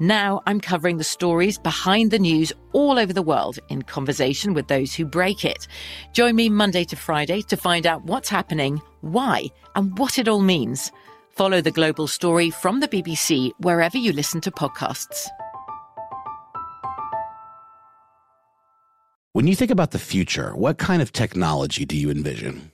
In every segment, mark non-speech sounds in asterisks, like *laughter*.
Now I'm covering the stories behind the news all over the world in conversation with those who break it. Join me Monday to Friday to find out what's happening, why, and what it all means. Follow The Global Story from the BBC wherever you listen to podcasts. When you think about the future, what kind of technology do you envision?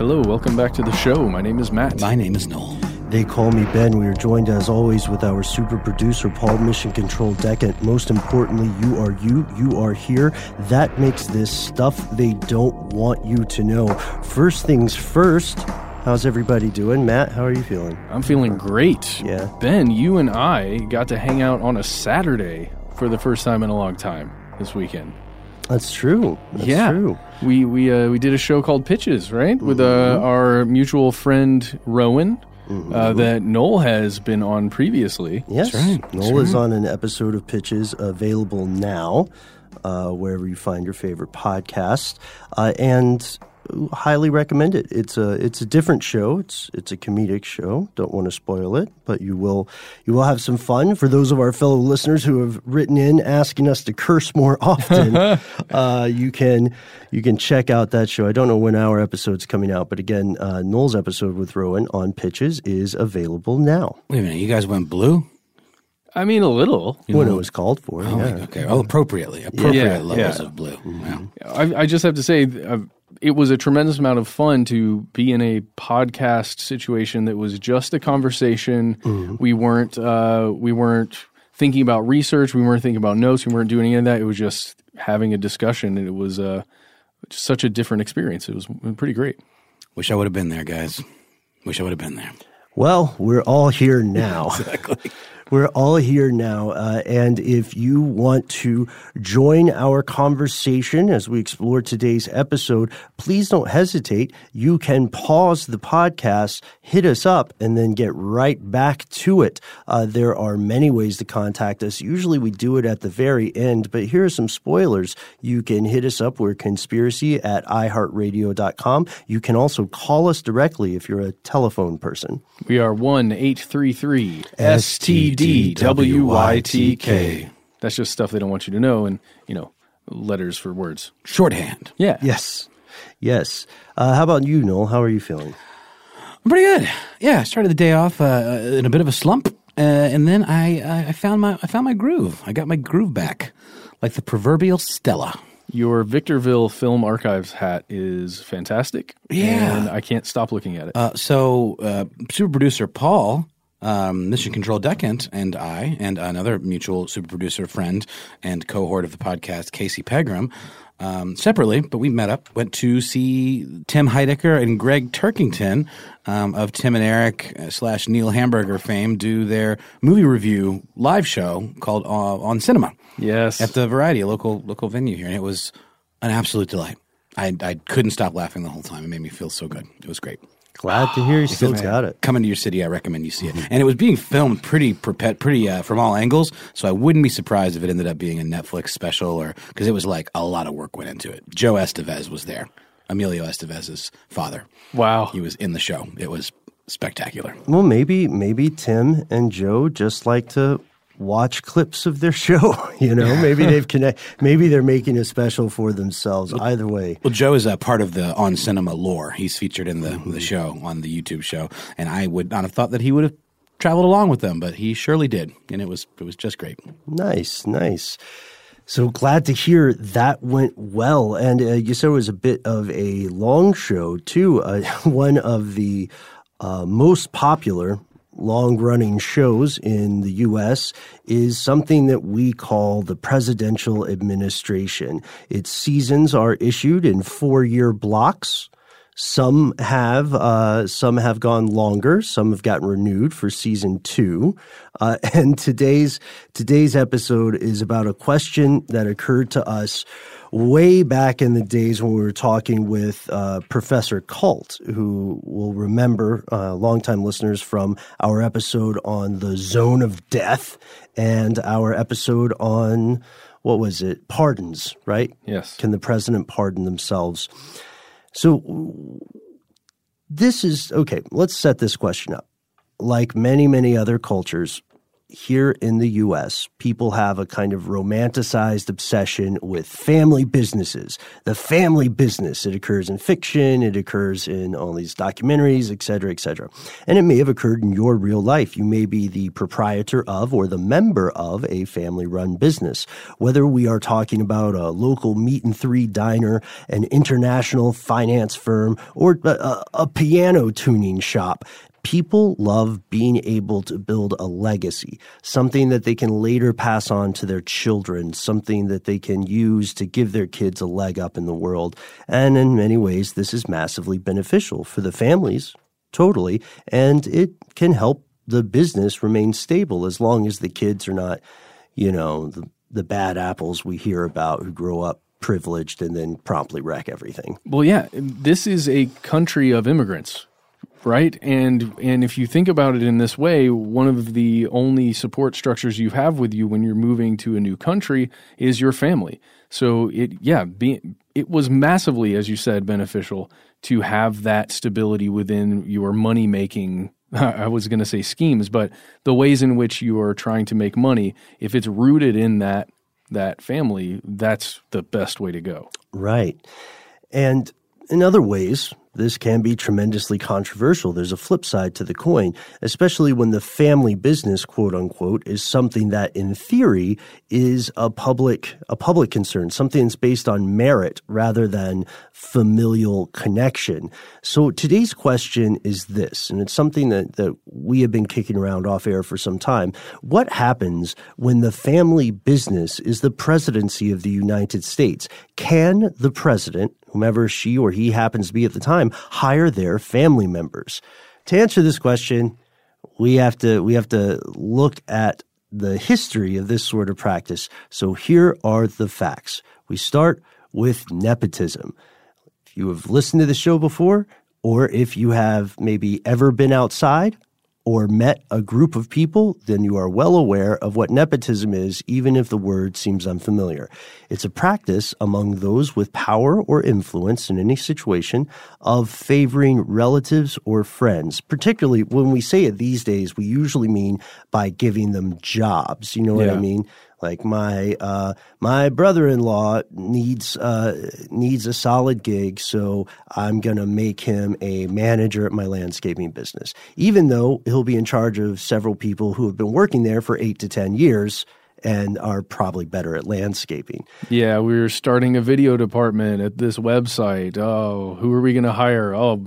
Hello, welcome back to the show. My name is Matt. My name is Noel. They call me Ben. We are joined as always with our super producer, Paul Mission Control Decant. Most importantly, you are you. You are here. That makes this stuff they don't want you to know. First things first, how's everybody doing? Matt, how are you feeling? I'm feeling great. Yeah. Ben, you and I got to hang out on a Saturday for the first time in a long time this weekend. That's true. That's yeah, true. We we uh, we did a show called Pitches, right, with uh, Mm-hmm. our mutual friend Rowan, uh, that Noel has been on previously. Yes. right. Noel is on an episode of Pitches available now, uh, wherever you find your favorite podcast, uh, and highly recommend it. It's a it's a different show. It's it's a comedic show. Don't want to spoil it, but you will you will have some fun. For those of our fellow listeners who have written in asking us to curse more *laughs* often, *laughs* uh, you can you can check out that show. I don't know when our episode's coming out, but again, uh, Noel's episode with Rowan on Pitches is available now. Wait a minute, you guys went blue? I mean, a little. when it was called for. Oh, yeah. okay. Oh, appropriately. Appropriate Yeah, levels yeah. of blue. Wow. I, I just have to say, uh, it was a tremendous amount of fun to be in a podcast situation that was just a conversation. We weren't uh, we weren't thinking about research. We weren't thinking about notes. We weren't doing any of that. It was just having a discussion, and it was uh, such a different experience. It was pretty great. Wish I would have been there, guys. Wish I would have been there. Well, we're all here now. *laughs* We're all here now. Uh, and if you want to join our conversation as we explore today's episode, please don't hesitate. You can pause the podcast, hit us up, and then get right back to it. Uh, there are many ways to contact us. Usually we do it at the very end, but here are some spoilers. You can hit us up. We're conspiracy at iheartradio.com. You can also call us directly if you're a telephone person. We are one eight three three STDWYTK. That's just stuff they don't want you to know, and you know, letters for words. Shorthand. Yeah. Yes. Yes. Uh, how about you, Noel? How are you feeling? I'm pretty good. Yeah, I started the day off uh, in a bit of a slump, uh, and then I, I found my I found my groove. I got my groove back, like the proverbial Stella. Your Victorville Film Archives hat is fantastic. Yeah. And I can't stop looking at it. Uh, so, uh, super producer Paul, um, Mission Control Decant, and I, and another mutual super producer friend and cohort of the podcast, Casey Pegram, um, separately, but we met up, went to see Tim Heidecker and Gregg Turkington um, of Tim and Eric slash Neil Hamburger fame do their movie review live show called uh, On Cinema yes. at the Variety, a local local venue here, and it was an absolute delight. I, I couldn't stop laughing the whole time. It made me feel so good. It was great. Glad to hear you still got it. Coming to your city, I recommend you see it. And it was being filmed pretty pretty uh, from all angles. So I wouldn't be surprised if it ended up being a Netflix special, or because it was like a lot of work went into it. Joe Estevez was there, Emilio Estevez's father. wow. He was in the show. It was spectacular. Well, maybe maybe Tim and Joe just like to watch clips of their *laughs* show. You know, maybe they've *laughs* connect. Maybe they're making a special for themselves. Either way, Well, Joe is a part of the on cinema lore. He's featured in the the show on the YouTube show, and I would not have thought that he would have traveled along with them, but he surely did, and it was it was just great. nice, nice. So glad to hear that went well. And uh, you said it was a bit of a long show too. Uh, *laughs* one of the uh, most popular long running shows in the US is something that we call the presidential administration. Its seasons are issued in four year blocks. Some have uh, some have gone longer. Some have gotten renewed for season two. Uh, and today's today's episode is about a question that occurred to us way back in the days when we were talking with uh, Professor Kalt, who will remember uh, longtime listeners from our episode on the zone of death and our episode on what was it pardons, right? Yes. Can the president pardon themselves? So this is okay. Let's set this question up. Like many, many other cultures, here in the US, people have a kind of romanticized obsession with family businesses. The family business, it occurs in fiction, it occurs in all these documentaries, et cetera, et cetera. And it may have occurred in your real life. You may be the proprietor of or the member of a family run business. Whether we are talking about a local meat and three diner, an international finance firm, or a, a, a piano tuning shop, People love being able to build a legacy, something that they can later pass on to their children, something that they can use to give their kids a leg up in the world. And in many ways, this is massively beneficial for the families, totally. And it can help the business remain stable as long as the kids are not, you know, the, the bad apples we hear about who grow up privileged and then promptly wreck everything. Well, yeah, this is a country of immigrants, right? And and if you think about it in this way, one of the only support structures you have with you when you're moving to a new country is your family. So it yeah, be, it was massively as you said beneficial to have that stability within your money making *laughs* I was going to say schemes, but the ways in which you are trying to make money, if it's rooted in that that family, that's the best way to go. Right. And in other ways, this can be tremendously controversial. There's a flip side to the coin, especially when the family business, quote unquote, is something that in theory is a public a public concern, something that's based on merit rather than familial connection. So today's question is this, and it's something that, that we have been kicking around off air for some time. What happens when the family business is the presidency of the United States? Can the president whomever she or he happens to be at the time, hire their family members. To answer this question, we have to we have to look at the history of this sort of practice. So here are the facts. We start with nepotism. If you have listened to the show before, or if you have maybe ever been outside or met a group of people, then you are well aware of what nepotism is, even if the word seems unfamiliar. It's a practice among those with power or influence in any situation of favoring relatives or friends. Particularly when we say it these days, we usually mean by giving them jobs. You know what I mean? Like my uh, my brother-in-law needs uh, needs a solid gig, so I'm gonna make him a manager at my landscaping business. Even though he'll be in charge of several people who have been working there for eight to ten years and are probably better at landscaping. Yeah, we are starting a video department at this website. Oh, who are we going to hire? Oh,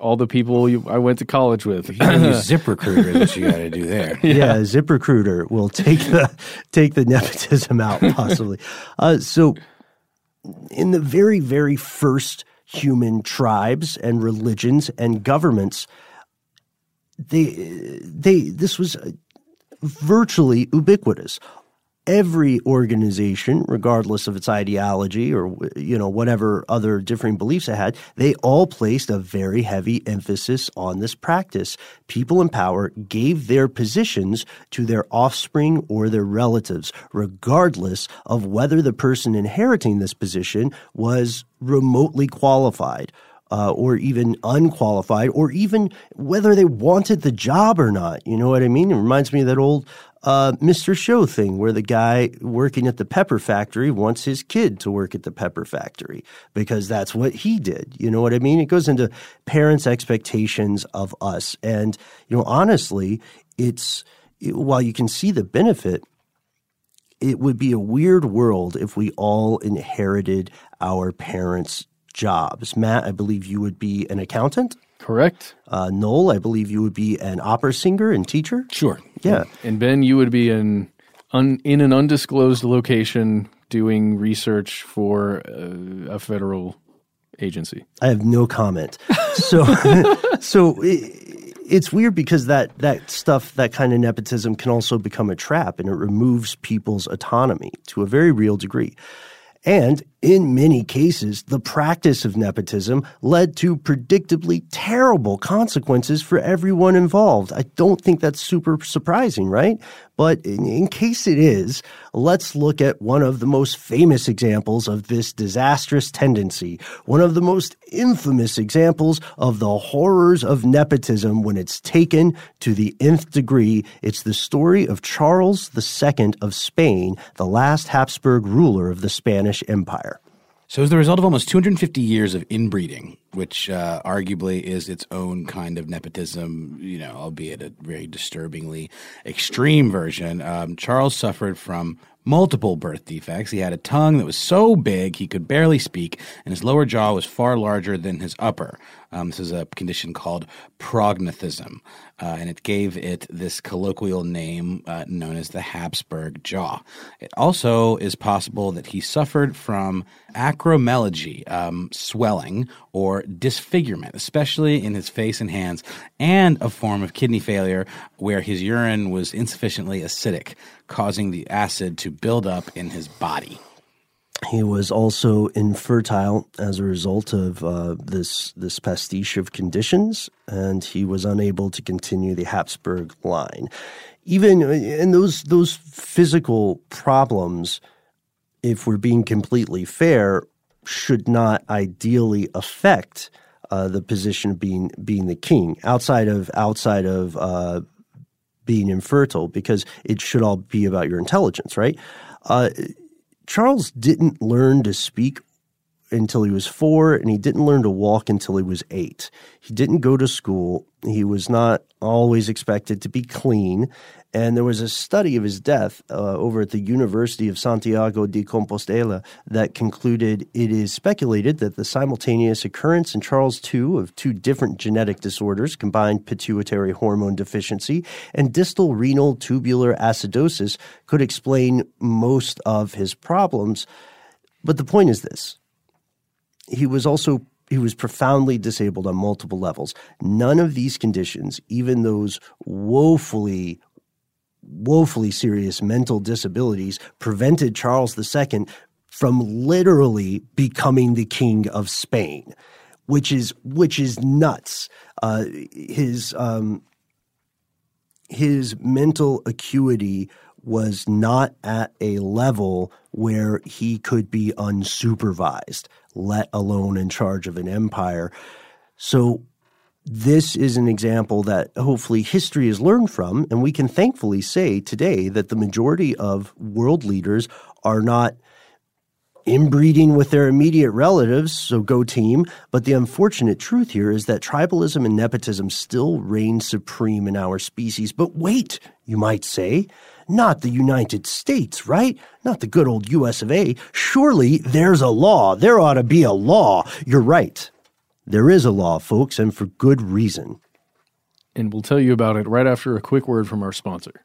all the people you, I went to college with. You can use *coughs* ZipRecruiter that you got to do there. Yeah. *laughs* yeah, ZipRecruiter will take the *laughs* take the nepotism out possibly. uh, so, in the very very first human tribes and religions and governments, they they this was virtually ubiquitous. Every organization, regardless of its ideology or you know whatever other differing beliefs it had, they all placed a very heavy emphasis on this practice. People in power gave their positions to their offspring or their relatives, regardless of whether the person inheriting this position was remotely qualified uh, or even unqualified, or even whether they wanted the job or not. You know what I mean? It reminds me of that old uh, Mr. Show thing where the guy working at the pepper factory wants his kid to work at the pepper factory because that's what he did. You know what I mean? It goes into parents' expectations of us. And, you know, honestly, it's while you can see the benefit, it would be a weird world if we all inherited our parents' jobs. Matt, I believe you would be an accountant. Correct. Uh, Noel, I believe you would be an opera singer and teacher. Sure. Yeah. And Ben, you would be in un, in an undisclosed location doing research for uh, a federal agency. I have no comment. *laughs* So, *laughs* so it, it's weird because that that stuff, that kind of nepotism, can also become a trap, and it removes people's autonomy to a very real degree. And in many cases, the practice of nepotism led to predictably terrible consequences for everyone involved. I don't think that's super surprising, right? But in, in, case it is, let's look at one of the most famous examples of this disastrous tendency, one of the most infamous examples of the horrors of nepotism when it's taken to the nth degree. It's the story of Charles II of Spain, the last Habsburg ruler of the Spanish Empire. So, as the result of almost 250 years of inbreeding, which uh, arguably is its own kind of nepotism, you know, albeit a very disturbingly extreme version, um, Charles suffered from multiple birth defects. He had a tongue that was so big he could barely speak, and his lower jaw was far larger than his upper. Um, this is a condition called prognathism, uh, and it gave it this colloquial name uh, known as the Habsburg jaw. It also is possible that he suffered from acromegaly, um, swelling, or disfigurement, especially in his face and hands, and a form of kidney failure where his urine was insufficiently acidic, causing the acid to build up in his body. He was also infertile as a result of uh, this this pastiche of conditions, and he was unable to continue the Habsburg line. Even in those those physical problems, if we're being completely fair, should not ideally affect uh, the position of being being the king outside of outside of uh, being infertile, because it should all be about your intelligence, right? Uh, Charles didn't learn to speak until he was four, and he didn't learn to walk until he was eight. He didn't go to school. He was not always expected to be clean. And there was a study of his death uh, over at the University of Santiago de Compostela that concluded it is speculated that the simultaneous occurrence in Charles II of two different genetic disorders, combined pituitary hormone deficiency and distal renal tubular acidosis, could explain most of his problems. But the point is this he was also he was profoundly disabled on multiple levels. None of these conditions, even those woefully woefully serious mental disabilities prevented Charles II from literally becoming the king of Spain, which is which is nuts. Uh, his um, his mental acuity was not at a level where he could be unsupervised, let alone in charge of an empire. So this is an example that hopefully history has learned from, and we can thankfully say today that the majority of world leaders are not inbreeding with their immediate relatives, so go team. But the unfortunate truth here is that tribalism and nepotism still reign supreme in our species. But wait, you might say, not the United States, right? Not the good old US of A. Surely there's a law. There ought to be a law. You're right. There is a law, folks, and for good reason. And we'll tell you about it right after a quick word from our sponsor.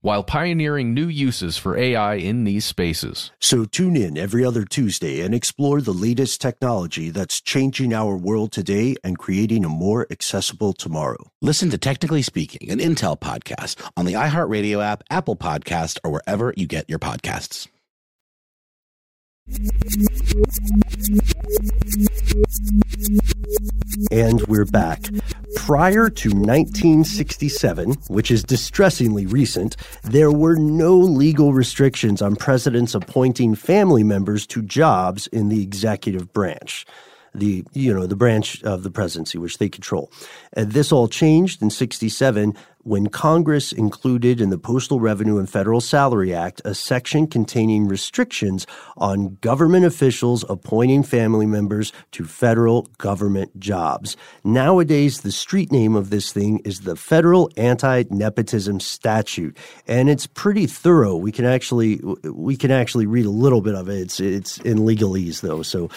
while pioneering new uses for AI in these spaces. So tune in every other Tuesday and explore the latest technology that's changing our world today and creating a more accessible tomorrow. Listen to Technically Speaking, an Intel podcast on the iHeartRadio app, Apple Podcast, or wherever you get your podcasts. And we're back. Prior to 1967, which is distressingly recent, there were no legal restrictions on presidents appointing family members to jobs in the executive branch. The you know the branch of the presidency which they control. And this all changed in 67 when Congress included in the Postal Revenue and Federal Salary Act a section containing restrictions on government officials appointing family members to federal government jobs. Nowadays, the street name of this thing is the Federal Anti-Nepotism Statute, and it's pretty thorough. We can actually we can actually read a little bit of it. It's it's in legalese though, so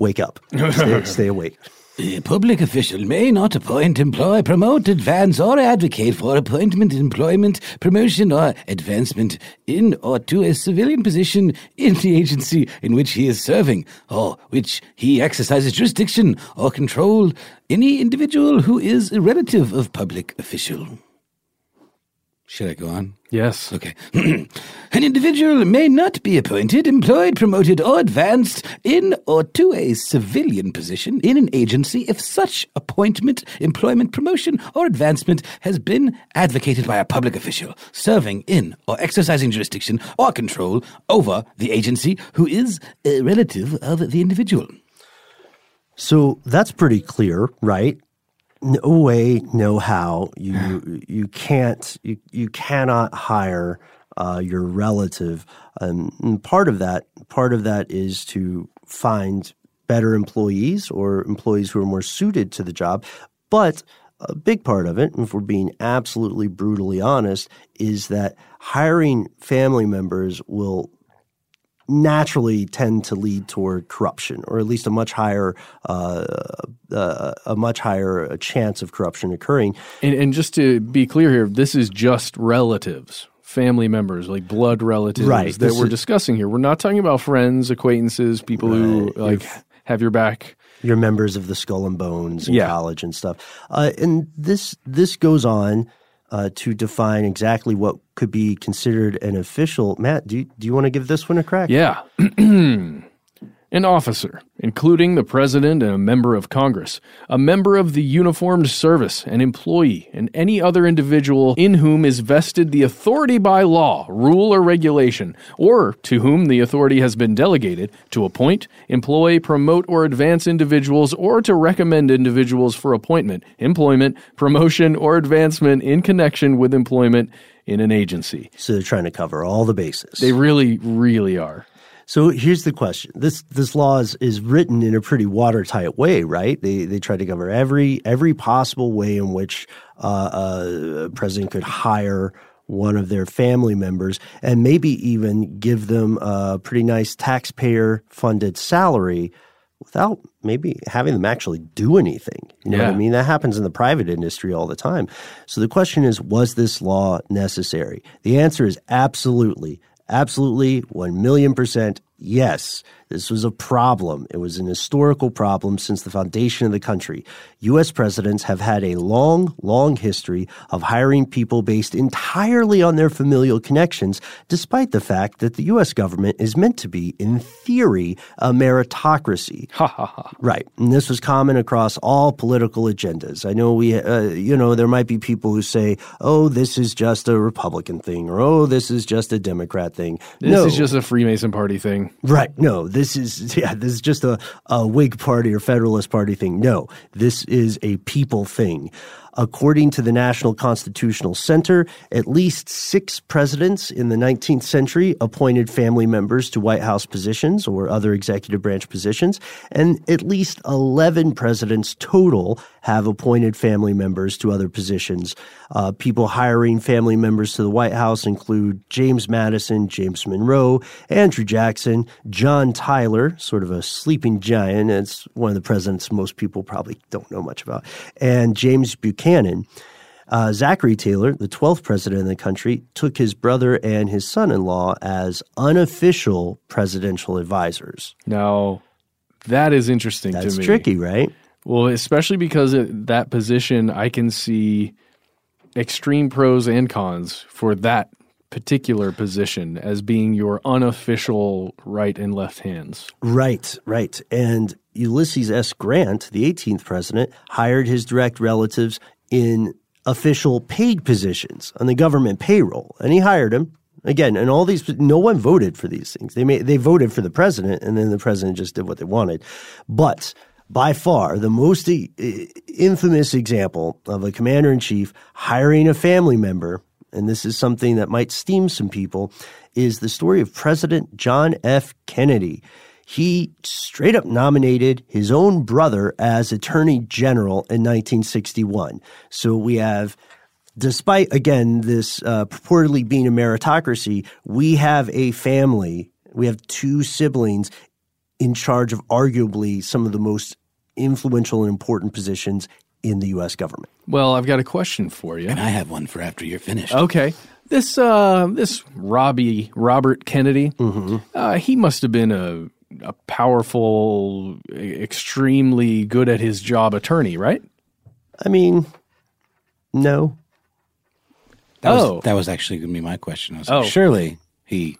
wake up, *laughs* stay, stay awake. A public official may not appoint, employ, promote, advance, or advocate for appointment, employment, promotion, or advancement in or to a civilian position in the agency in which he is serving, or which he exercises jurisdiction or control any individual who is a relative of public official. Should I go on? Yes. Okay. *clears throat* An individual may not be appointed, employed, promoted, or advanced in or to a civilian position in an agency if such appointment, employment, promotion, or advancement has been advocated by a public official serving in or exercising jurisdiction or control over the agency who is a relative of the individual. So that's pretty clear, right? No way, no how. You you can't you, you cannot hire uh, your relative. Um, and part of that part of that is to find better employees or employees who are more suited to the job. But a big part of it, if we're being absolutely brutally honest, is that hiring family members will naturally tend to lead toward corruption, or at least a much higher uh, uh, a much higher chance of corruption occurring. And, and just to be clear here, this is just relatives. Family members, like blood relatives, Right, that we're is- discussing here. We're not talking about friends, acquaintances, people who like have your back. You're members of the Skull and Bones Yeah. college and stuff, uh, and this this goes on uh, to define exactly what could be considered an official. Matt, do you, do you want to give this one a crack? Yeah. *clears throat* An officer, including the president and a member of Congress, a member of the uniformed service, an employee, and any other individual in whom is vested the authority by law, rule, or regulation, or to whom the authority has been delegated to appoint, employ, promote, or advance individuals, or to recommend individuals for appointment, employment, promotion, or advancement in connection with employment in an agency. So they're trying to cover all the bases. They really, really are. So here's the question: this this law is, is written in a pretty watertight way, right? They they try to cover every every possible way in which uh, a president could hire one of their family members, and maybe even give them a pretty nice taxpayer funded salary without maybe having them actually do anything. You know what I mean? That happens in the private industry all the time. So the question is, was this law necessary? The answer is absolutely, absolutely, 1 million percent yes. This was a problem. It was an historical problem since the foundation of the country. U.S. presidents have had a long, long history of hiring people based entirely on their familial connections, despite the fact that the U.S. government is meant to be, in theory, a meritocracy. *laughs* Right. And this was common across all political agendas. I know we, uh, you know, there might be people who say, oh, this is just a Republican thing, or oh, this is just a Democrat thing. This no. is just a Freemason party thing. Right. No, this is *laughs* yeah, this is just a, a Whig party or Federalist Party thing. No, this is a people thing. According to the National Constitutional Center, at least six presidents in the 19th century appointed family members to White House positions or other executive branch positions, and at least 11 presidents total have appointed family members to other positions. Uh, people hiring family members to the White House include James Madison, James Monroe, Andrew Jackson, John Tyler, sort of a sleeping giant. It's one of the presidents most people probably don't know much about, and James Buchanan. Uh, Zachary Taylor, the 12th president of the country, took his brother and his son in law as unofficial presidential advisors. Now, that is interesting That's to me. tricky, right? Well, especially because at that position, I can see extreme pros and cons for that particular position as being your unofficial right and left hands. Right, right. And Ulysses S. Grant, the 18th president, hired his direct relatives in official paid positions on the government payroll, and he hired him. Again, and all these, no one voted for these things. They made, they voted for the president, and then the president just did what they wanted. But by far, the most i- infamous example of a commander in chief hiring a family member, and this is something that might steam some people, is the story of President John F. Kennedy. He straight up nominated his own brother as Attorney General in 1961. So we have despite again this uh, purportedly being a meritocracy, we have a family, we have two siblings in charge of arguably some of the most influential and important positions in the U.S. government. Well, I've got a question for you. And I have one for after you're finished. Okay. This uh, this Robbie Robert Kennedy, uh, he must have been a a powerful, extremely good at his job attorney, right? I mean, no. That Oh. was, that was actually going to be my question. I was Oh. like, surely he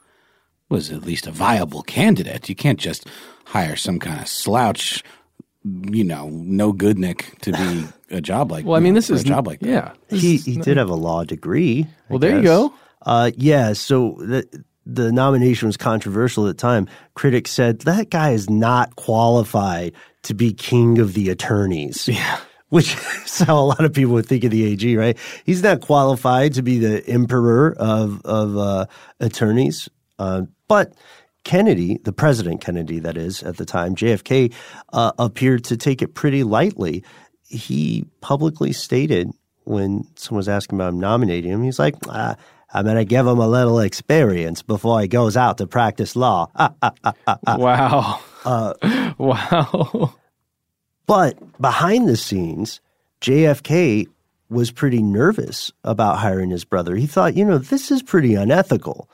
was at least a viable candidate. You can't just hire some kind of slouch, you know, no good Nick to be *laughs* a job like. Well, I mean, this is a job like that. yeah. He he did have a law degree. I Well, there you go. Uh, yeah. So the the nomination was controversial at the time. Critics said that guy is not qualified to be king of the attorneys. Yeah. *laughs* Which is how a lot of people would think of the AG, right? He's not qualified to be the emperor of of uh, attorneys, uh, but Kennedy, the president Kennedy, that is at the time, JFK uh, appeared to take it pretty lightly. He publicly stated when someone was asking about him nominating him, he's like, ah, "I'm going to give him a little experience before he goes out to practice law." Ah, ah, ah. Wow. Uh, *laughs* wow. But behind the scenes, JFK was pretty nervous about hiring his brother. He thought, you know, this is pretty unethical.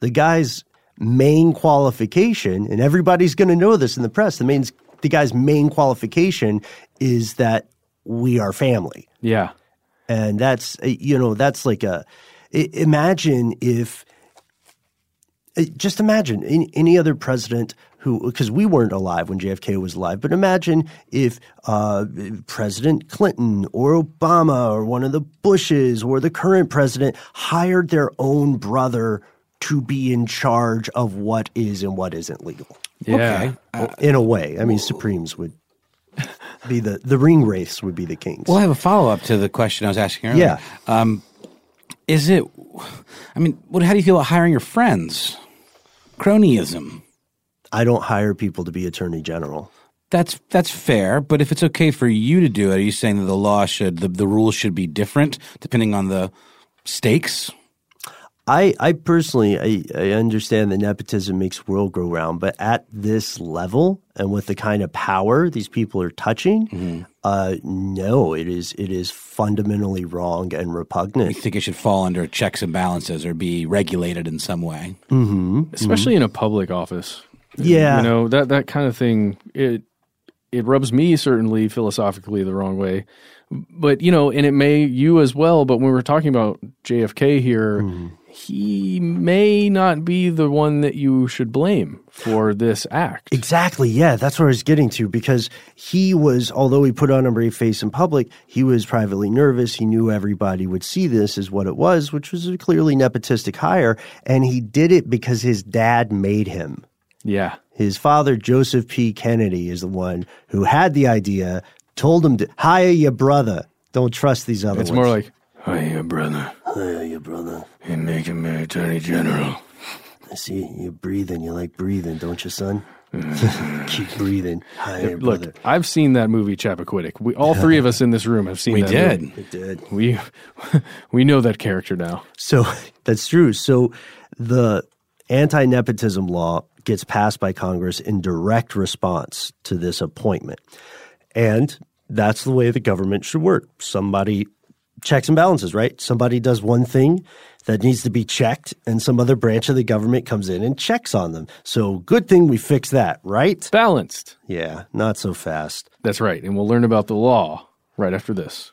The guy's main qualification, and everybody's going to know this in the press, the, main, the guy's main qualification is that we are family. Yeah. And that's, you know, that's like a, imagine if, uh, just imagine any, any other president who, because we weren't alive when JFK was alive, but imagine if uh, President Clinton or Obama or one of the Bushes or the current president hired their own brother to be in charge of what is and what isn't legal. Yeah. Okay. In a way, I mean, Supremes would be the the ring race would be the kings. Well, I have a follow up to the question I was asking earlier. Yeah. Um, is it? I mean, what? How do you feel about hiring your friends? Cronyism. I don't hire people to be attorney general. That's that's fair, but if it's okay for you to do it, are you saying that the law should the, the rules should be different depending on the stakes? I, I personally I, I understand that nepotism makes the world go round, but at this level and with the kind of power these people are touching, uh, no, it is it is fundamentally wrong and repugnant. You think it should fall under checks and balances or be regulated in some way? Mm-hmm. Especially in a public office. Yeah. You know, that that kind of thing it it rubs me certainly philosophically the wrong way. But you know, and it may you as well, but when we're talking about JFK here, he may not be the one that you should blame for this act. Exactly. Yeah, that's what I was getting to because he was, although he put on a brave face in public, he was privately nervous. He knew everybody would see this as what it was, which was a clearly nepotistic hire. And he did it because his dad made him. Yeah. His father, Joseph P. Kennedy, is the one who had the idea, told him to hire your brother. Don't trust these other It's ones. more like, Hiya, brother. hire your brother. You're making me attorney general. I see you're breathing. You like breathing, don't you, son? Mm-hmm. *laughs* Keep breathing. Hire your Look, brother. I've seen that movie Chappaquiddick. We all three of us in this room have seen We that did. movie. It did. We *laughs* we know that character now. So *laughs* that's true. So the anti nepotism law gets passed by Congress in direct response to this appointment. And that's the way the government should work. Somebody checks and balances, right? Somebody does one thing that needs to be checked, and some other branch of the government comes in and checks on them. So good thing we fix that, right? Balanced. Yeah, not so fast. That's right. And we'll learn about the law right after this.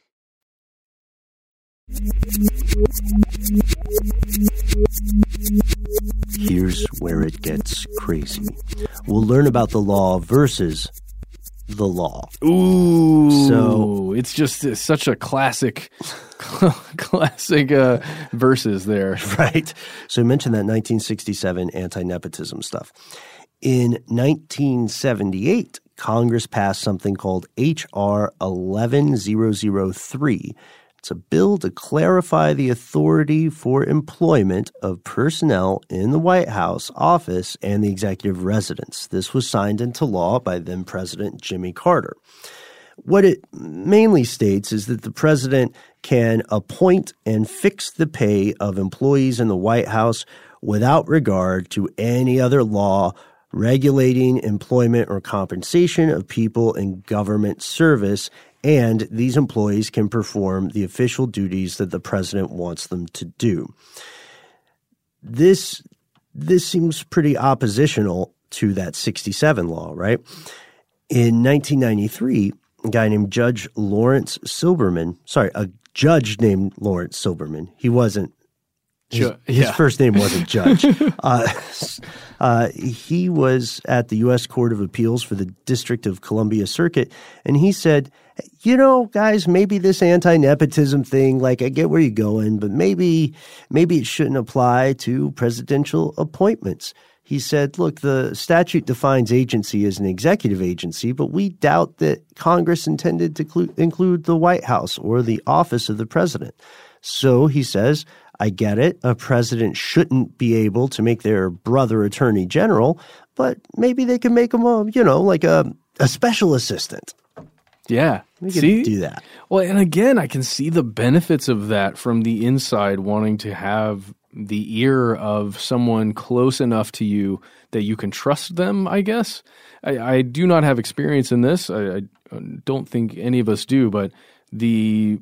Here's where it gets crazy. We'll learn about the law versus the law. Ooh, So- it's just uh, such a classic, *laughs* classic uh, verses there. *laughs* right? So I mentioned that 1967 anti nepotism stuff. In 1978, Congress passed something called H.R. 11003. It's a bill to clarify the authority for employment of personnel in the White House office and the executive residence. This was signed into law by then President Jimmy Carter. What it mainly states is that the president can appoint and fix the pay of employees in the White House without regard to any other law regulating employment or compensation of people in government service, and these employees can perform the official duties that the president wants them to do. This this seems pretty oppositional to that 67 law, right? In 1993, a guy named Judge Laurence Silberman, sorry, a judge named Laurence Silberman. He wasn't his, Ju- his yeah. first name wasn't Judge. *laughs* uh, uh, he was at the U.S. Court of Appeals for the District of Columbia Circuit, and he said, "You know, guys, maybe this anti-nepotism thing, like I get where you're going, but maybe, maybe it shouldn't apply to presidential appointments." He said, "Look, the statute defines agency as an executive agency, but we doubt that Congress intended to clu- include the White House or the office of the president." So he says, I get it. A president shouldn't be able to make their brother attorney general, but maybe they can make him a, you know, like a, a special assistant. Yeah. We could See? do that. Well, and again, I can see the benefits of that from the inside, wanting to have the ear of someone close enough to you that you can trust them, I guess. I, I do not have experience in this. I, I don't think any of us do, but the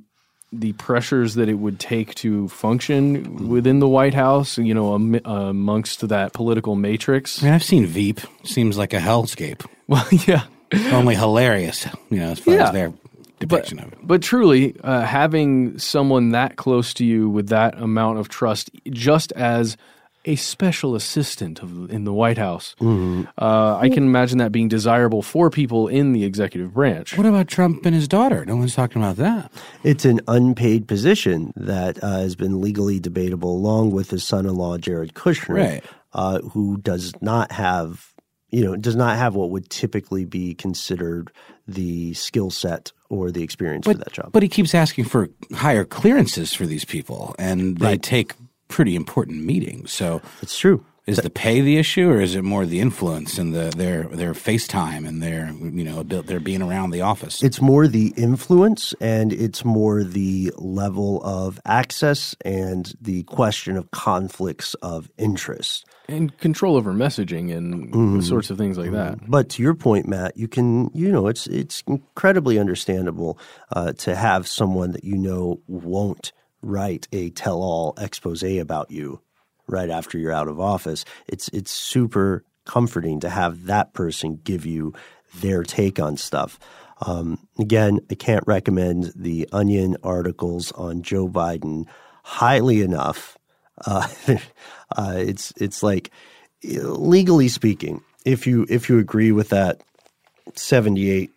the pressures that it would take to function within the White House, you know, am, amongst that political matrix. I mean, I've seen Veep. Seems like a hellscape. *laughs* Well, yeah. Only hilarious, you know, as far Yeah. as their depiction of it. But truly, uh, having someone that close to you with that amount of trust, just as a special assistant of, in the White House, Mm-hmm. uh, I can imagine that being desirable for people in the executive branch. What about Trump and his daughter? No one's talking about that. It's an unpaid position that uh, has been legally debatable, along with his son in law, Jared Kushner, Right. uh, who does not have you know, does not have what would typically be considered the skill set or the experience but, for that job. But he keeps asking for higher clearances for these people, and they right. take pretty important meetings. So it's true. Is the pay the issue, or is it more the influence and the their their FaceTime and their you know their being around the office? It's more the influence, and it's more the level of access and the question of conflicts of interest and control over messaging and mm. sorts of things like that. But to your point, Matt, you can you know it's it's incredibly understandable uh, to have someone that you know won't write a tell-all expose about you right after you're out of office. It's it's super comforting to have that person give you their take on stuff. Um, again, I can't recommend the Onion articles on Joe Biden highly enough. Uh, *laughs* uh, it's it's like legally speaking, if you if you agree with that seventy eight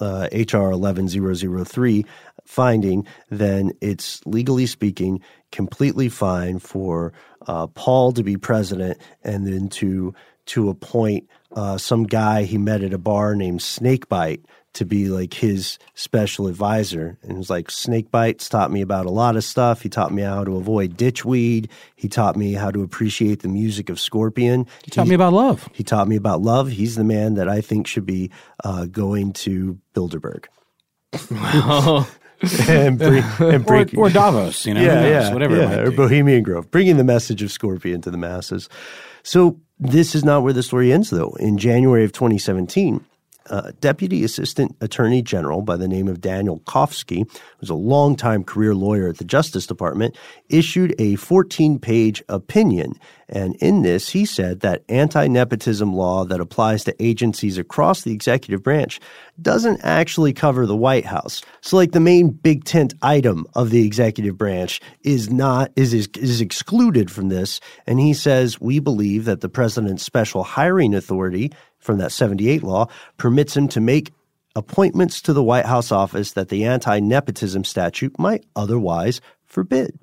uh, HR eleven zero zero three finding, then it's legally speaking completely fine for uh, Paul to be president and then to to appoint uh, some guy he met at a bar named Snakebite to be like his special advisor. And it was like Snakebite's taught me about a lot of stuff. He taught me how to avoid ditchweed. He taught me how to appreciate the music of Scorpion. He taught he, me about love. He taught me about love. He's the man that I think should be uh, going to Bilderberg. Wow. *laughs* *laughs* and, bring, *laughs* and bring, or, or, Davos, you know, yeah, yeah, whatever, yeah, or Bohemian Grove, bringing the message of Scorpion to the masses. So this is not where the story ends, though. In January of 2017, uh, Deputy Assistant Attorney General by the name of Daniel Koffsky, who's a longtime career lawyer at the Justice Department, issued a 14 page opinion. And in this, he said that anti nepotism law that applies to agencies across the executive branch doesn't actually cover the White House. So, like the main big tent item of the executive branch is not is is, is excluded from this. And he says we believe that the president's special hiring authority from that 78 law permits him to make appointments to the White House office that the anti nepotism statute might otherwise forbid.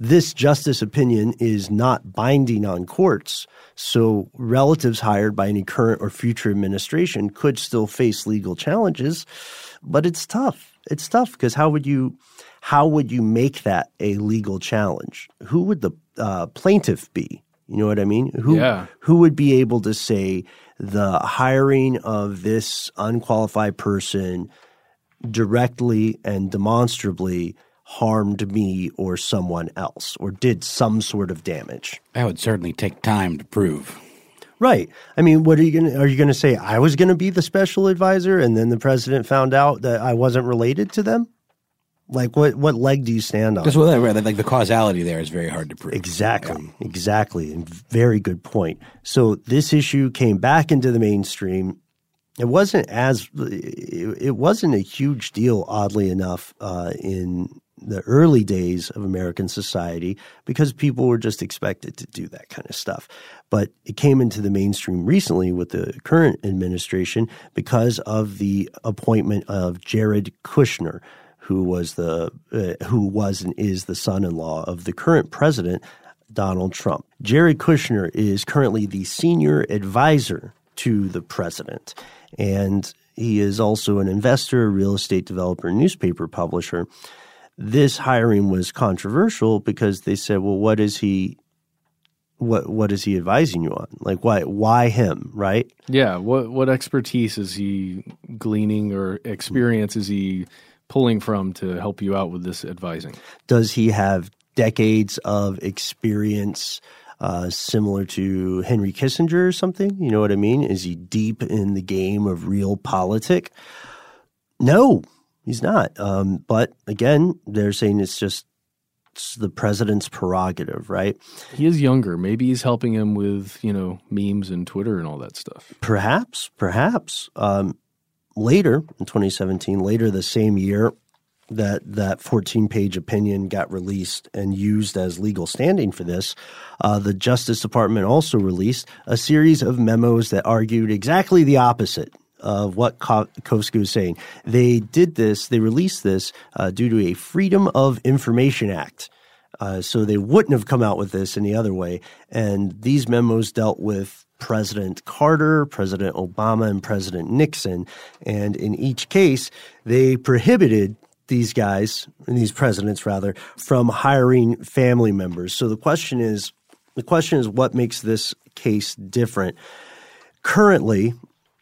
This justice opinion is not binding on courts, so relatives hired by any current or future administration could still face legal challenges, but it's tough. It's tough because how would you how would you make that a legal challenge? Who would the uh, plaintiff be? You know what I mean? Who yeah. who would be able to say the hiring of this unqualified person directly and demonstrably harmed me or someone else or did some sort of damage? That would certainly take time to prove. Right. I mean, what are you going to are you going to say I was going to be the special advisor and then the president found out that I wasn't related to them? Like what what leg do you stand on? Because well, like the causality there is very hard to prove. Exactly, yeah. exactly, and very good point. So this issue came back into the mainstream. It wasn't as it wasn't a huge deal, oddly enough, uh, in the early days of American society because people were just expected to do that kind of stuff. But it came into the mainstream recently with the current administration because of the appointment of Jared Kushner who was the uh, who was and is the son-in-law of the current president Donald Trump. Jared Kushner is currently the senior advisor to the president and he is also an investor, real estate developer, newspaper publisher. This hiring was controversial because they said, "Well, what is he what what is he advising you on? Like why why him, right? Yeah, what what expertise is he gleaning or experience is he pulling from to help you out with this advising? Does he have decades of experience uh, similar to Henry Kissinger or something? You know what I mean? Is he deep in the game of realpolitik? No, he's not. Um, but again, they're saying it's just it's the president's prerogative, right? He is younger. Maybe he's helping him with you know memes and Twitter and all that stuff. Perhaps, perhaps. Um, later in 2017, later the same year that that 14 page opinion got released and used as legal standing for this, uh, the Justice Department also released a series of memos that argued exactly the opposite of what Koffsky was saying. They did this, they released this uh, due to a Freedom of Information Act. Uh, so they wouldn't have come out with this any other way. And these memos dealt with President Carter, President Obama, and President Nixon. And in each case, they prohibited these guys, these presidents rather, from hiring family members. So the question is, the question is, what makes this case different? Currently,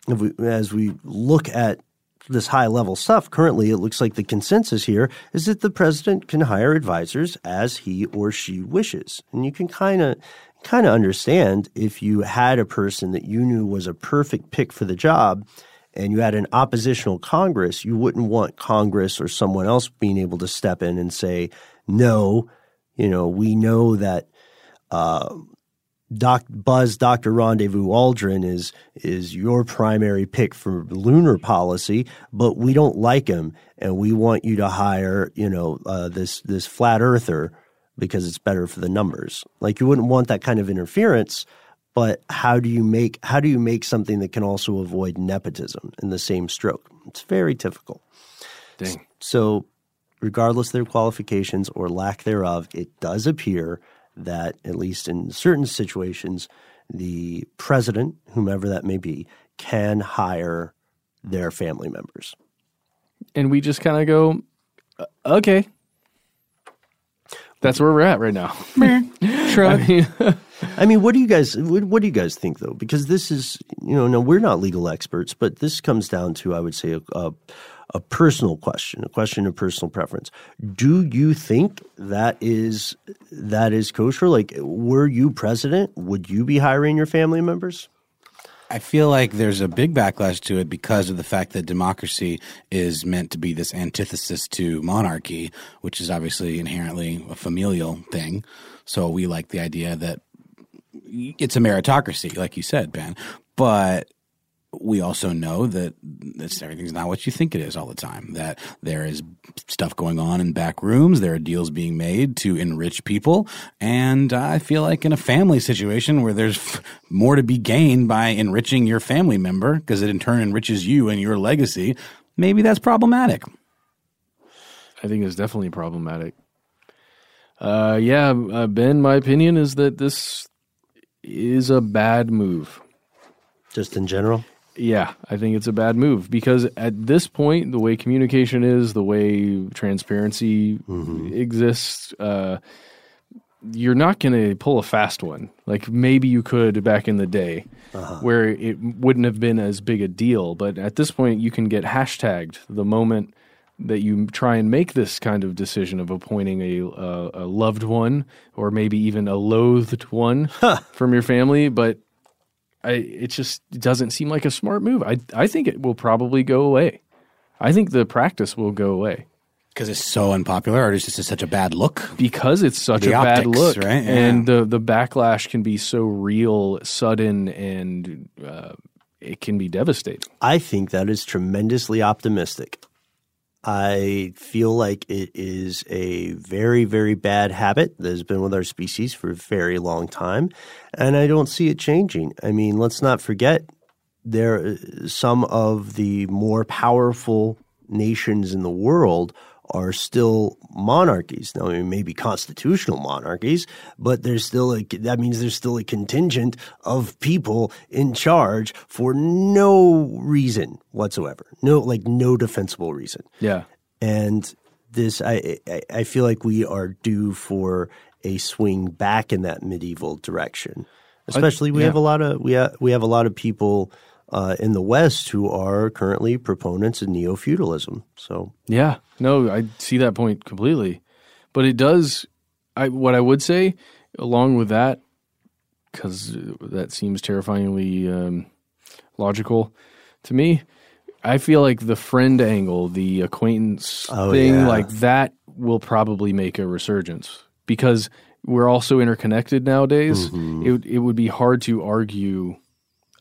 we, as we look at this high level stuff, currently it looks like the consensus here is that the president can hire advisors as he or she wishes. And you can kind of kind of understand if you had a person that you knew was a perfect pick for the job and you had an oppositional Congress, you wouldn't want Congress or someone else being able to step in and say, no, you know, we know that uh, Doc, Buzz Dr. Rendezvous Aldrin is is your primary pick for lunar policy, but we don't like him, and we want you to hire you know uh, this this flat earther because it's better for the numbers. Like you wouldn't want that kind of interference, but how do you make how do you make something that can also avoid nepotism in the same stroke? It's very difficult. Dang. So, regardless of their qualifications or lack thereof, it does appear that, at least in certain situations, the president, whomever that may be, can hire their family members. And we just kind of go, "Uh, okay. That's where we're at right now. *laughs* Shrug. I mean, *laughs* I mean, what do you guys what, what do you guys think though? Because this is you know, no, we're not legal experts, but this comes down to I would say a, a, a personal question, a question of personal preference. Do you think that is that is kosher? Like, were you president, would you be hiring your family members? I feel like there's a big backlash to it because of the fact that democracy is meant to be this antithesis to monarchy, which is obviously inherently a familial thing. So we like the idea that it's a meritocracy, like you said, Ben. But we also know that this, everything's not what you think it is all the time. That there is stuff going on in back rooms. There are deals being made to enrich people. And I feel like in a family situation where there's f- more to be gained by enriching your family member, because it in turn enriches you and your legacy, maybe that's problematic. I think it's definitely problematic. Uh, yeah, uh, Ben, my opinion is that this is a bad move. Just in general? Yeah, I think it's a bad move because at this point, the way communication is, the way transparency exists, uh, you're not going to pull a fast one. Like maybe you could back in the day where it wouldn't have been as big a deal. But at this point, you can get hashtagged the moment that you try and make this kind of decision of appointing a, uh, a loved one or maybe even a loathed one *laughs* from your family. But I, it just doesn't seem like a smart move. I, I think it will probably go away. I think the practice will go away Because it's so unpopular, or it's just such a bad look. because it's such The a bad look, right? Yeah. and the the backlash can be so real, sudden, and uh, it can be devastating. I think that is tremendously optimistic. I feel like it is a very, very bad habit that has been with our species for a very long time, and I don't see it changing. I mean, let's not forget there uh, some of the more powerful nations in the world are still monarchies. Now, I mean, maybe constitutional monarchies, but there's still a, that means there's still a contingent of people in charge for no reason whatsoever. No, like no defensible reason. Yeah. And this, I, I, I feel like we are due for a swing back in that medieval direction. Especially, we yeah. have a lot of we have, we have a lot of people uh, in the West who are currently proponents of neo feudalism. So Yeah, no, I see that point completely, but it does. I what I would say, along with that, because that seems terrifyingly um, logical to me. I feel like the friend angle, the acquaintance Oh, thing, yeah. like that will probably make a resurgence because we're all so interconnected nowadays. Mm-hmm. It it would be hard to argue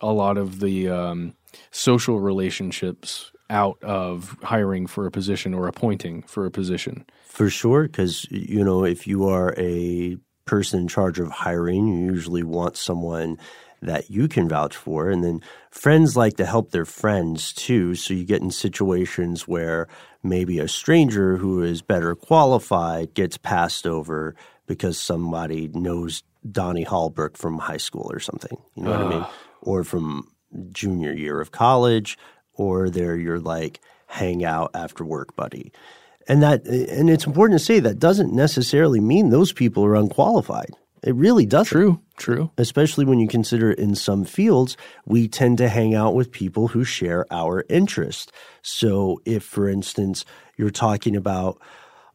a lot of the um, social relationships out of hiring for a position or appointing for a position. For sure, because you know, if you are a person in charge of hiring, you usually want someone that you can vouch for, and then friends like to help their friends too. So you get in situations where maybe a stranger who is better qualified gets passed over because somebody knows Donnie Hallbrook from high school or something. You know what I mean? Or from junior year of college, or they're your like hang out after work buddy. And that and it's important to say that doesn't necessarily mean those people are unqualified. It really doesn't. True, true. Especially when you consider in some fields, we tend to hang out with people who share our interest. So, if, for instance, you're talking about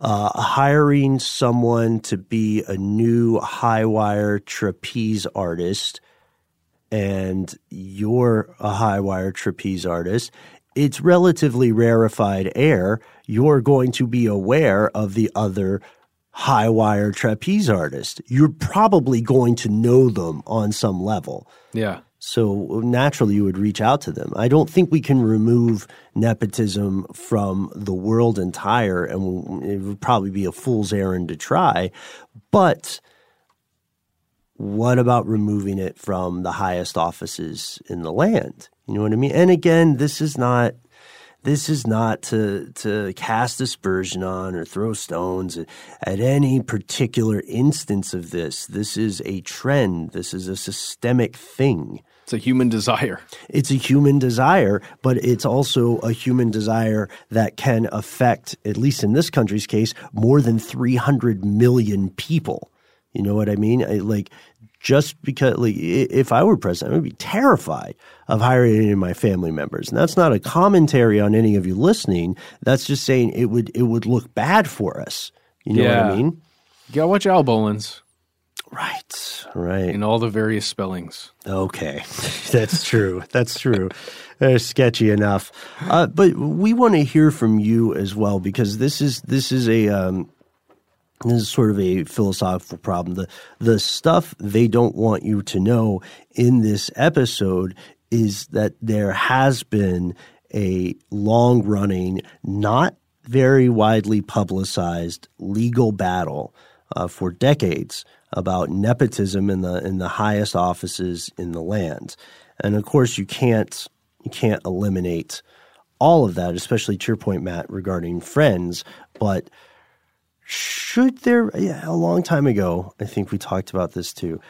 uh, hiring someone to be a new high wire trapeze artist, and you're a high wire trapeze artist, it's relatively rarefied air. You're going to be aware of the other high wire trapeze artist. You're probably going to know them on some level. Yeah. So naturally, you would reach out to them. I don't think we can remove nepotism from the world entire, and it would probably be a fool's errand to try. But what about removing it from the highest offices in the land? You know what I mean? And again, this is not this is not to to cast aspersion on or throw stones at, at, any particular instance of this. This is a trend. This is a systemic thing. It's a human desire. It's a human desire, but it's also a human desire that can affect, at least in this country's case, more than 300 million people. You know what I mean? I, like just because like if I were president, I would be terrified of hiring any of my family members. And that's not a commentary on any of you listening. That's just saying it would it would look bad for us. You know yeah. what I mean? You gotta watch Al Bolins. Right, right. In all the various spellings. Okay, *laughs* that's true. That's true. *laughs* They're sketchy enough, uh, but we want to hear from you as well because this is this is a um, this is sort of a philosophical problem. The the stuff they don't want you to know in this episode is that there has been a long running, not very widely publicized legal battle uh, for decades about nepotism in the in the highest offices in the land. And of course you can't you can't eliminate all of that, especially to your point, Matt, regarding friends, but should there, yeah, a long time ago, I think we talked about this too.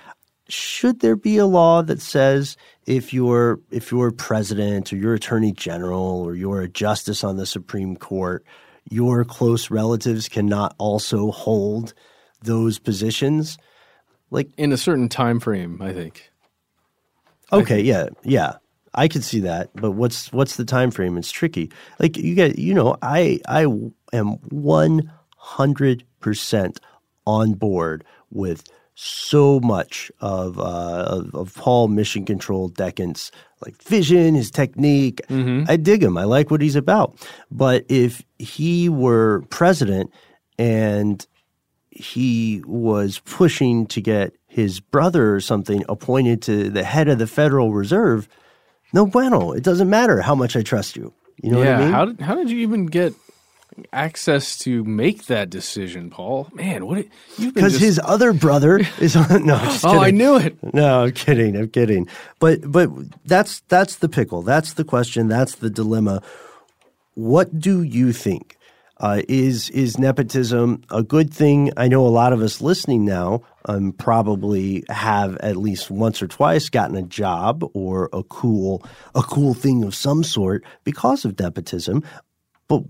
Should there be a law that says if you're if you're president or you're attorney general or you're a justice on the Supreme Court, your close relatives cannot also hold those positions? Like in a certain time frame, I think. Okay, I think. yeah, yeah. I could see that, but what's what's the time frame? It's tricky. Like you get, you know, I I am one 100% on board with so much of, uh, of, of Paul Mission Control Decant's like vision, his technique. Mm-hmm. I dig him. I like what he's about. But if he were president and he was pushing to get his brother or something appointed to the head of the Federal Reserve, no bueno. It doesn't matter how much I trust you. You know yeah, what I mean? How did, how did you even get access to make that decision, Paul. Man, what you've because just... his other brother is on. No, *laughs* oh. I knew it. No, I'm kidding. I'm kidding. But but that's that's the pickle. That's the question. That's the dilemma. What do you think? Uh, is is nepotism a good thing? I know a lot of us listening now um, probably have at least once or twice gotten a job or a cool a cool thing of some sort because of nepotism. But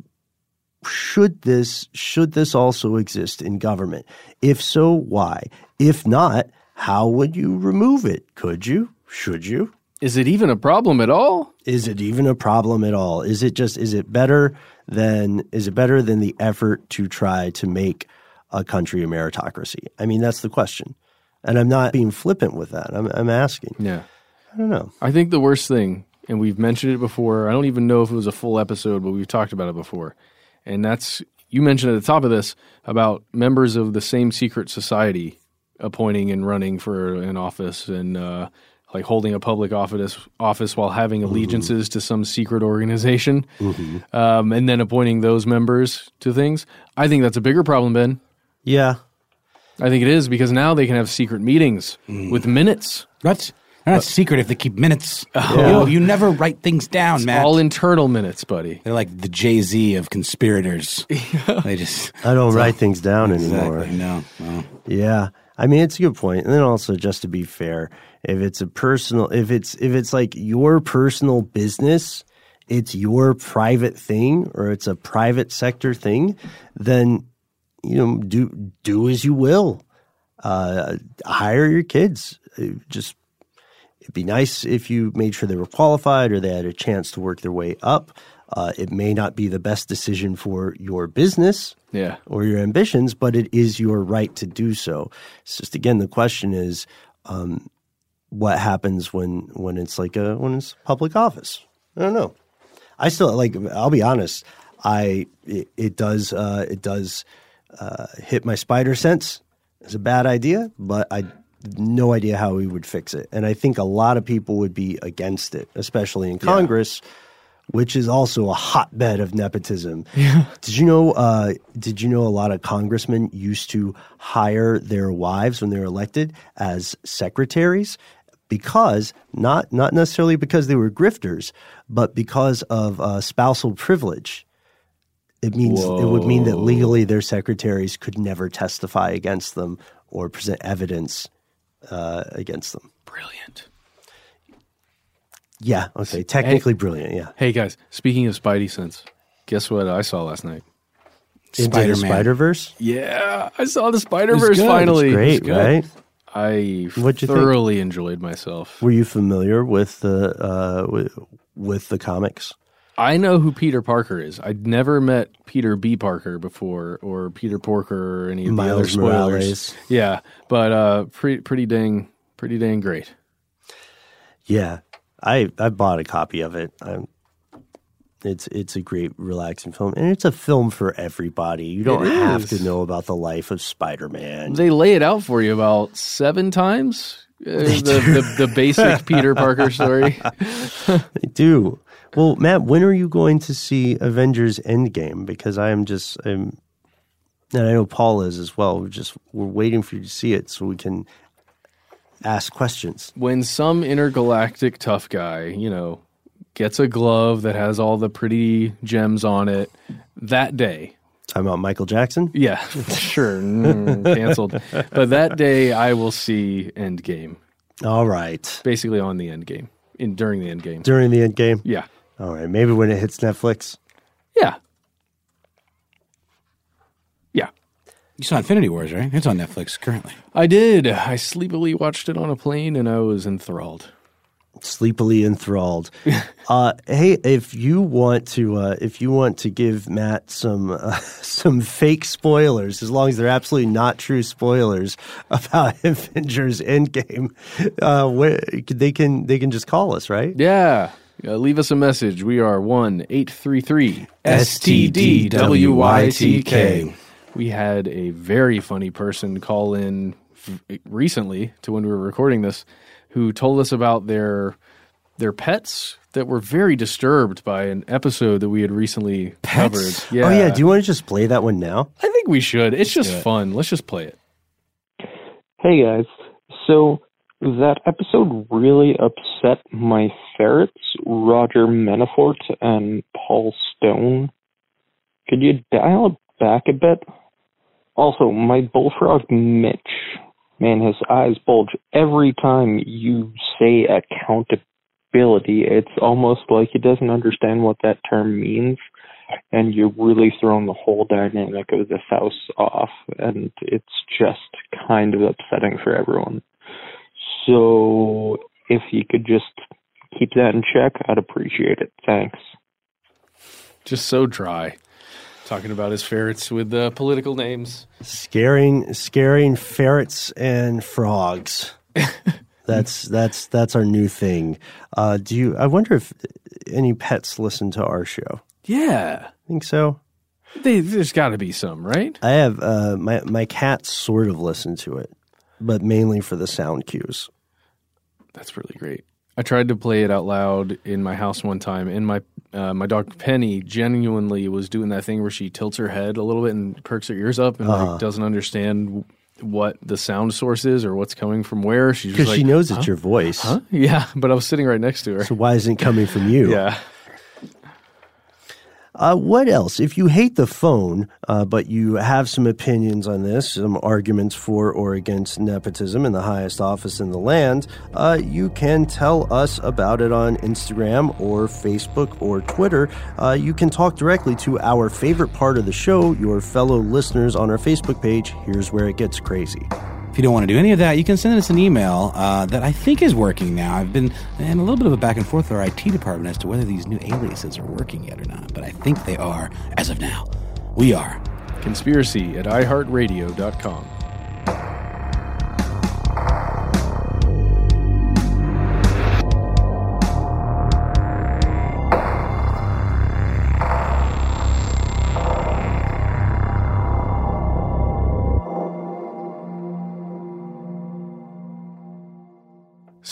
should this should this also exist in government? If so, why? If not, how would you remove it? Could you? Should you? Is it even a problem at all? Is it even a problem at all? Is it just is it better than is it better than the effort to try to make a country a meritocracy? I mean, that's the question. And I'm not being flippant with that. I'm I'm asking. Yeah. I don't know. I think the worst thing, and we've mentioned it before, I don't even know if it was a full episode, but we've talked about it before and that's you mentioned at the top of this about members of the same secret society appointing and running for an office and uh, like holding a public office office while having mm-hmm. allegiances mm-hmm. to some secret organization, mm-hmm. um, and then appointing those members to things. I think that's a bigger problem, Ben. Yeah, I think it is because now they can have secret meetings mm. with minutes. That's they're not secret if they keep minutes. Oh. You, know, you never write things down, it's Matt. All internal minutes, buddy. They're like the Jay Z of conspirators. *laughs* they just. I don't write things down exactly, anymore. No, no. Yeah. I mean, it's a good point. And then also, just to be fair, if it's a personal, if it's if it's like your personal business, it's your private thing, or it's a private sector thing, then you know, do do as you will. Uh, hire your kids. Uh, Just it'd be nice if you made sure they were qualified or they had a chance to work their way up. Uh, it may not be the best decision for your business Yeah. or your ambitions, but it is your right to do so. It's just again the question is, um, what happens when when it's like a when it's public office? I don't know. I still like. I'll be honest. I it, it does uh, it does uh, hit my spider sense. It's a bad idea, but I no idea how we would fix it. And I think a lot of people would be against it, especially in Congress, which is also a hotbed of nepotism. *laughs* Did you know? Uh, did you know a lot of congressmen used to hire their wives when they were elected as secretaries? Because not not necessarily because they were grifters, but because of uh, spousal privilege. It means it would mean that legally their secretaries could never testify against them or present evidence uh, against them. Brilliant. Yeah. Okay. Technically brilliant. Yeah. Hey guys, speaking of Spidey sense, guess what I saw last night? The Spider Verse. Yeah, I saw the Spider Verse finally. It's great, It right? I What'd thoroughly enjoyed myself. Were you familiar with the uh, with, with the comics? I know who Peter Parker is. I'd never met Peter B. Parker before, or Peter Porker, or any of the other Miles spoilers. Morales. Yeah, but uh, pretty pretty dang pretty dang great. Yeah, I I bought a copy of it. i it's it's a great relaxing film, and it's a film for everybody. You don't have to know about the life of Spider Man. They lay it out for you about seven times. Uh, the, the the basic Peter Parker story. *laughs* They do. Well, Matt, when are you going to see Avengers Endgame? Because I am just, I'm, and I know Paul is as well. We're just we're waiting for you to see it so we can ask questions. when some intergalactic tough guy, you know, gets a glove that has all the pretty gems on it, that day. Talking about Michael Jackson? Yeah, *laughs* sure. Mm, canceled. *laughs* But that day I will see Endgame. All right. Basically on the Endgame. In during the Endgame. During the Endgame? Yeah. All right. Maybe when it hits Netflix. Yeah. Yeah. You saw Infinity Wars, right? It's on Netflix currently. I did. I sleepily watched it on a plane and I was enthralled. sleepily enthralled. *laughs* uh, hey, if you want to, uh, if you want to give Matt some uh, *laughs* some fake spoilers, as long as they're absolutely not true spoilers *laughs* about Avengers Endgame, uh, where, they can they can just call us, right? Yeah. Uh, leave us a message. We are 1 833 STDWYTK. We had a very funny person call in f- recently to when we were recording this who told us about their their pets that were very disturbed by an episode that we had recently covered. Yeah. Oh yeah. Do you want to just play that one now? I think we should. It's just it. fun. Let's just play it. Hey guys, so that episode really upset my ferrets, Roger Manafort and Paul Stone. Could you dial it back a bit? Also, my bullfrog Mitch, man, his eyes bulge every time you say accountability. It's almost like he doesn't understand what that term means, and you're really throwing the whole dynamic of this house off, and it's just kind of upsetting for everyone. So, if you could just keep that in check, I'd appreciate it. Thanks. Just so dry. Talking about his ferrets with uh, political names. Scaring scaring ferrets and frogs. *laughs* that's that's that's our new thing. Uh, do you? I wonder if any pets listen to our show. Yeah. I Think so. They, there's got to be some, right? I have uh, my my cats sort of listen to it, but mainly for the sound cues. That's really great. I tried to play it out loud in my house one time, and my uh, my dog Penny genuinely was doing that thing where she tilts her head a little bit and perks her ears up and Uh-huh. like, doesn't understand what the sound source is or what's coming from where. She's Because like, she knows "Huh? it's your voice. Huh? *laughs* Yeah, but I was sitting right next to her. So why isn't it coming from you? *laughs* Yeah. Uh, what else? If you hate the phone, uh, but you have some opinions on this, some arguments for or against nepotism in the highest office in the land, uh, you can tell us about it on Instagram or Facebook or Twitter. Uh, you can talk directly to our favorite part of the show, your fellow listeners on our Facebook page. Here's where it gets crazy. If you don't want to do any of that, you can send us an email uh, that I think is working now. I've been in a little bit of a back and forth with our IT department as to whether these new aliases are working yet or not, but I think they are as of now. We are conspiracy at iHeartRadio.com.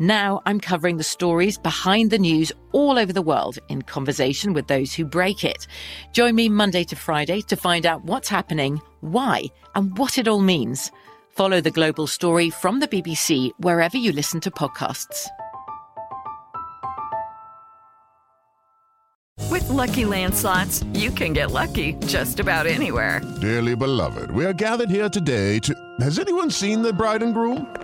Now I'm covering the stories behind the news all over the world in conversation with those who break it. Join me Monday to Friday to find out what's happening, why, and what it all means. Follow the global story from the BBC wherever you listen to podcasts. With Lucky Land slots, you can get lucky just about anywhere. Dearly beloved, we are gathered here today to. Has anyone seen the bride and groom?